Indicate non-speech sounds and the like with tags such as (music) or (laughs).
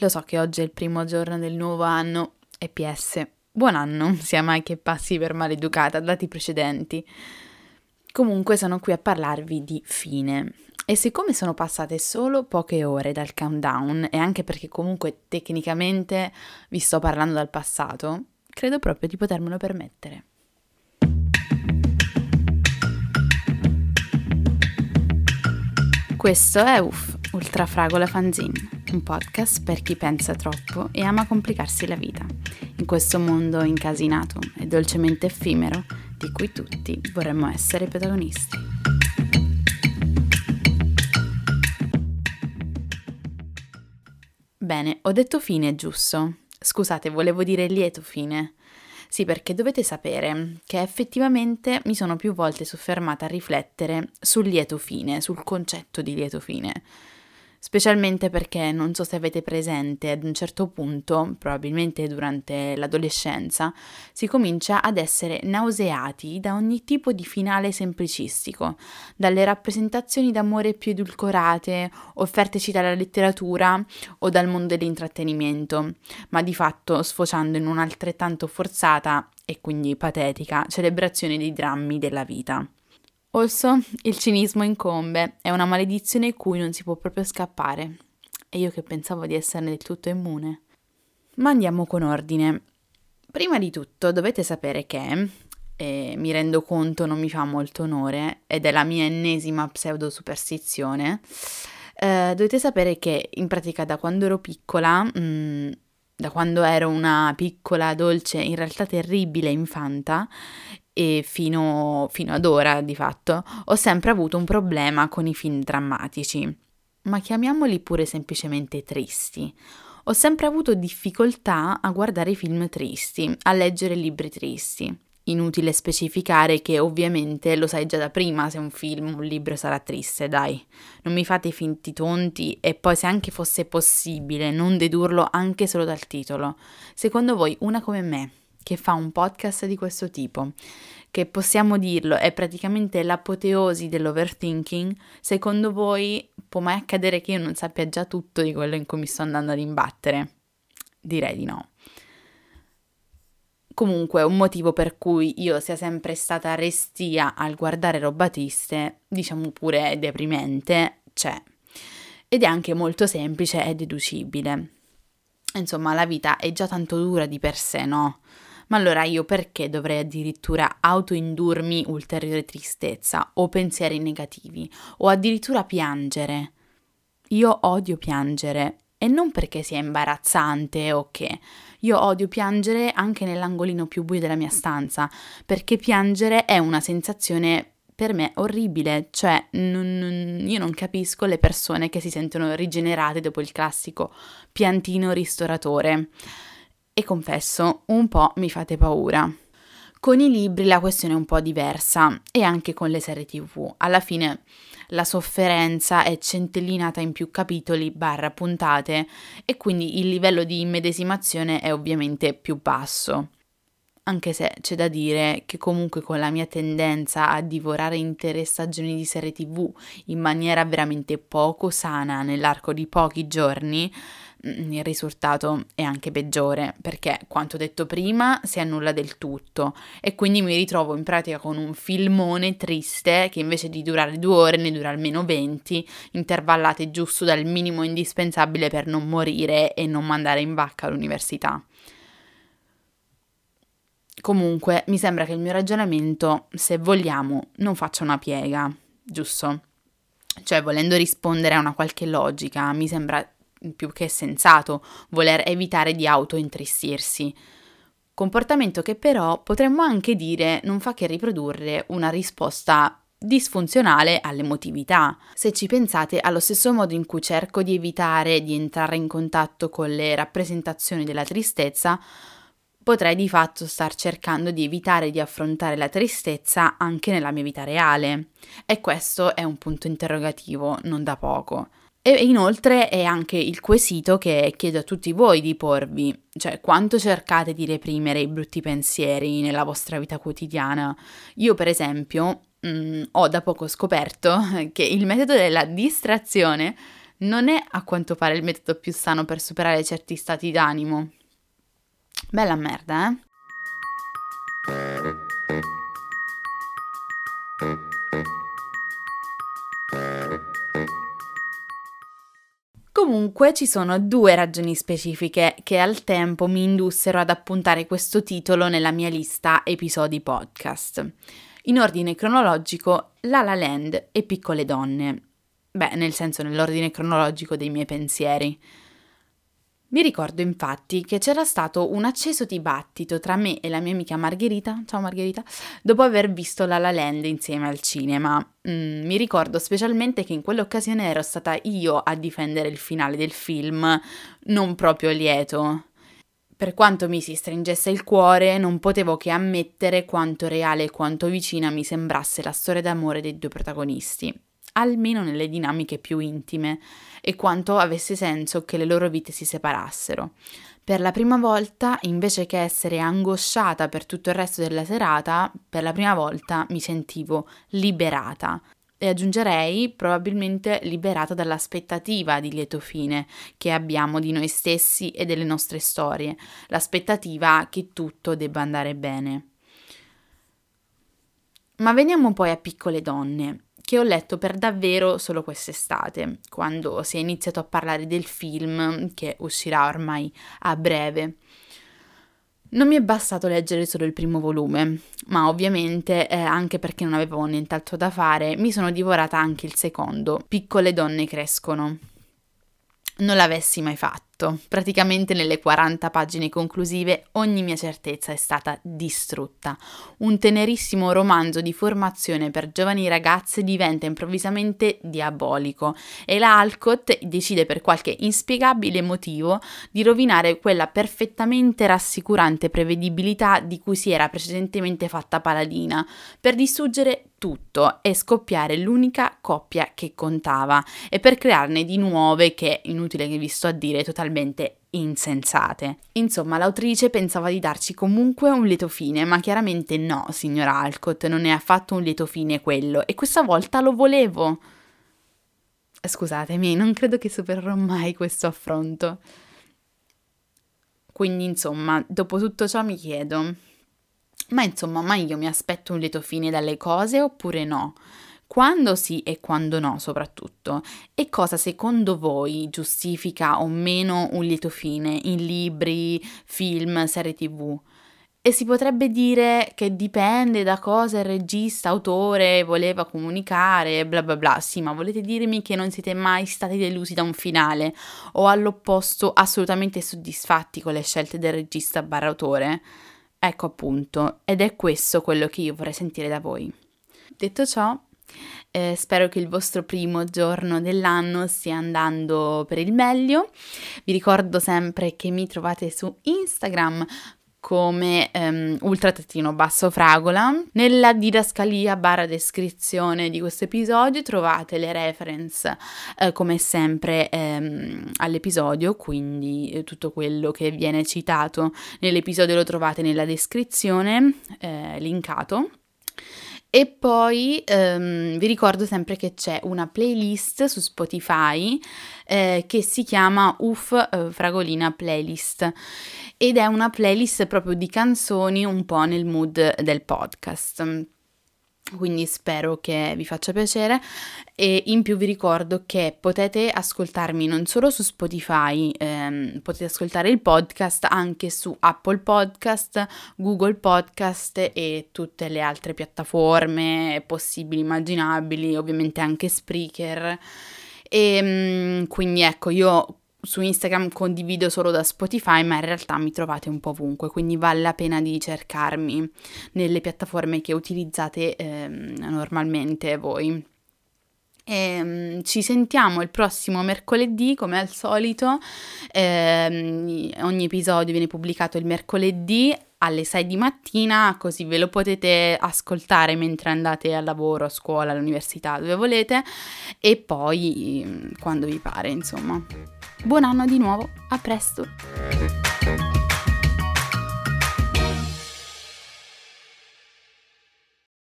Lo so che oggi è il primo giorno del nuovo anno e PS, buon anno, sia mai che passi per maleducata, dati precedenti. Comunque sono qui a parlarvi di fine. E siccome sono passate solo poche ore dal countdown, e anche perché comunque tecnicamente vi sto parlando dal passato, credo proprio di potermelo permettere. Questo è UF, Ultrafragola Fanzine, un podcast per chi pensa troppo e ama complicarsi la vita, in questo mondo incasinato e dolcemente effimero di cui tutti vorremmo essere protagonisti. Bene, ho detto fine, giusto? Scusate, volevo dire lieto fine. Sì, perché dovete sapere che effettivamente mi sono più volte soffermata a riflettere sul lieto fine, sul concetto di lieto fine specialmente perché non so se avete presente, ad un certo punto, probabilmente durante l'adolescenza, si comincia ad essere nauseati da ogni tipo di finale semplicistico, dalle rappresentazioni d'amore più edulcorate, offerteci dalla letteratura o dal mondo dell'intrattenimento, ma di fatto sfociando in un'altrettanto forzata e quindi patetica celebrazione dei drammi della vita. Also, il cinismo incombe, è una maledizione cui non si può proprio scappare. E io che pensavo di esserne del tutto immune. Ma andiamo con ordine. Prima di tutto dovete sapere che, e mi rendo conto non mi fa molto onore, ed è la mia ennesima pseudo superstizione, eh, dovete sapere che in pratica da quando ero piccola, mh, mm, da quando ero una piccola, dolce, in realtà terribile infanta, e fino, fino ad ora di fatto ho sempre avuto un problema con i film drammatici, ma chiamiamoli pure semplicemente tristi. Ho sempre avuto difficoltà a guardare film tristi, a leggere libri tristi. Inutile specificare che ovviamente lo sai già da prima se un film o un libro sarà triste, dai. Non mi fate finti tonti e poi se anche fosse possibile non dedurlo anche solo dal titolo. Secondo voi una come me, che fa un podcast di questo tipo, che possiamo dirlo è praticamente l'apoteosi dell'overthinking, secondo voi può mai accadere che io non sappia già tutto di quello in cui mi sto andando ad imbattere? Direi di no. Comunque, un motivo per cui io sia sempre stata restia al guardare roba triste, diciamo pure deprimente, c'è. Ed è anche molto semplice e deducibile. Insomma, la vita è già tanto dura di per sé, no? Ma allora io perché dovrei addirittura autoindurmi ulteriore tristezza o pensieri negativi o addirittura piangere? Io odio piangere e non perché sia imbarazzante o che. Io odio piangere anche nell'angolino più buio della mia stanza, perché piangere è una sensazione per me orribile, cioè non, non, io non capisco le persone che si sentono rigenerate dopo il classico piantino ristoratore e confesso, un po' mi fate paura. Con i libri la questione è un po' diversa e anche con le serie tv. Alla fine la sofferenza è centellinata in più capitoli barra puntate e quindi il livello di immedesimazione è ovviamente più basso. Anche se c'è da dire che comunque con la mia tendenza a divorare intere stagioni di serie tv in maniera veramente poco sana nell'arco di pochi giorni, il risultato è anche peggiore perché quanto detto prima si annulla del tutto e quindi mi ritrovo in pratica con un filmone triste che invece di durare due ore ne dura almeno 20 intervallate giusto dal minimo indispensabile per non morire e non mandare in vacca all'università. Comunque mi sembra che il mio ragionamento, se vogliamo, non faccia una piega, giusto? Cioè, volendo rispondere a una qualche logica, mi sembra più che sensato voler evitare di autointristirsi. Comportamento che però potremmo anche dire non fa che riprodurre una risposta disfunzionale all'emotività. Se ci pensate, allo stesso modo in cui cerco di evitare di entrare in contatto con le rappresentazioni della tristezza, potrei di fatto star cercando di evitare di affrontare la tristezza anche nella mia vita reale. E questo è un punto interrogativo non da poco. E inoltre è anche il quesito che chiedo a tutti voi di porvi, cioè quanto cercate di reprimere i brutti pensieri nella vostra vita quotidiana. Io per esempio mh, mm, ho da poco scoperto (laughs) che il metodo della distrazione non è a quanto pare il metodo più sano per superare certi stati d'animo. Bella merda, eh? Comunque ci sono due ragioni specifiche che al tempo mi indussero ad appuntare questo titolo nella mia lista episodi podcast. In ordine cronologico, La La Land e Piccole Donne. Beh, nel senso nell'ordine cronologico dei miei pensieri. Mi ricordo infatti che c'era stato un acceso dibattito tra me e la mia amica Margherita, ciao Margherita, dopo aver visto La La Land insieme al cinema. Mm, mi ricordo specialmente che in quell'occasione ero stata io a difendere il finale del film, non proprio lieto. Per quanto mi si stringesse il cuore, non potevo che ammettere quanto reale e quanto vicina mi sembrasse la storia d'amore dei due protagonisti almeno nelle dinamiche più intime, e quanto avesse senso che le loro vite si separassero. Per la prima volta, invece che essere angosciata per tutto il resto della serata, per la prima volta mi sentivo liberata. E aggiungerei probabilmente liberata dall'aspettativa di lieto fine che abbiamo di noi stessi e delle nostre storie, l'aspettativa che tutto debba andare bene. Ma veniamo poi a piccole donne che ho letto per davvero solo quest'estate, quando si è iniziato a parlare del film che uscirà ormai a breve. Non mi è bastato leggere solo il primo volume, ma ovviamente, eh, anche perché non avevo nient'altro da fare, mi sono divorata anche il secondo, Piccole donne crescono. Non l'avessi mai fatto fatto. Praticamente nelle 40 pagine conclusive ogni mia certezza è stata distrutta. Un tenerissimo romanzo di formazione per giovani ragazze diventa improvvisamente diabolico e la Alcott decide per qualche inspiegabile motivo di rovinare quella perfettamente rassicurante prevedibilità di cui si era precedentemente fatta paladina, per distruggere tutto e scoppiare l'unica coppia che contava e per crearne di nuove che, inutile che vi sto a dire, totalmente totalmente insensate. Insomma, l'autrice pensava di darci comunque un lieto fine, ma chiaramente no, signora Alcott, non è affatto un lieto fine quello, e questa volta lo volevo. Scusatemi, non credo che supererò mai questo affronto. Quindi, insomma, dopo tutto ciò mi chiedo, ma insomma, ma io mi aspetto un lieto fine dalle cose oppure no? Quando sì e quando no, soprattutto. E cosa secondo voi giustifica o meno un lieto fine in libri, film, serie tv? E si potrebbe dire che dipende da cosa il regista, autore voleva comunicare, bla bla bla. Sì, ma volete dirmi che non siete mai stati delusi da un finale o all'opposto assolutamente soddisfatti con le scelte del regista barra autore? Ecco appunto, ed è questo quello che io vorrei sentire da voi. Detto ciò, eh, spero che il vostro primo giorno dell'anno stia andando per il meglio. Vi ricordo sempre che mi trovate su Instagram come um, ultra-trattino basso fragola. Nella didascalia barra descrizione di questo episodio trovate le reference eh, come sempre ehm, all'episodio, quindi eh, tutto quello che viene citato nell'episodio lo trovate nella descrizione, eh, linkato. E poi ehm, vi ricordo sempre che c'è una playlist su Spotify eh, che si chiama Uff eh, Fragolina Playlist. Ed è una playlist proprio di canzoni un po' nel mood del podcast quindi spero che vi faccia piacere e in più vi ricordo che potete ascoltarmi non solo su Spotify, ehm, potete ascoltare il podcast anche su Apple Podcast, Google Podcast e tutte le altre piattaforme possibili, immaginabili, ovviamente anche Spreaker. E ehm, quindi ecco, io su Instagram condivido solo da Spotify, ma in realtà mi trovate un po' ovunque, quindi vale la pena di cercarmi nelle piattaforme che utilizzate eh, normalmente voi. E, ehm, ci sentiamo il prossimo mercoledì come al solito, eh, ogni episodio viene pubblicato il mercoledì alle 6 di mattina, così ve lo potete ascoltare mentre andate al lavoro, a scuola, all'università, dove volete, e poi quando vi pare, insomma. Buon anno di nuovo, a presto!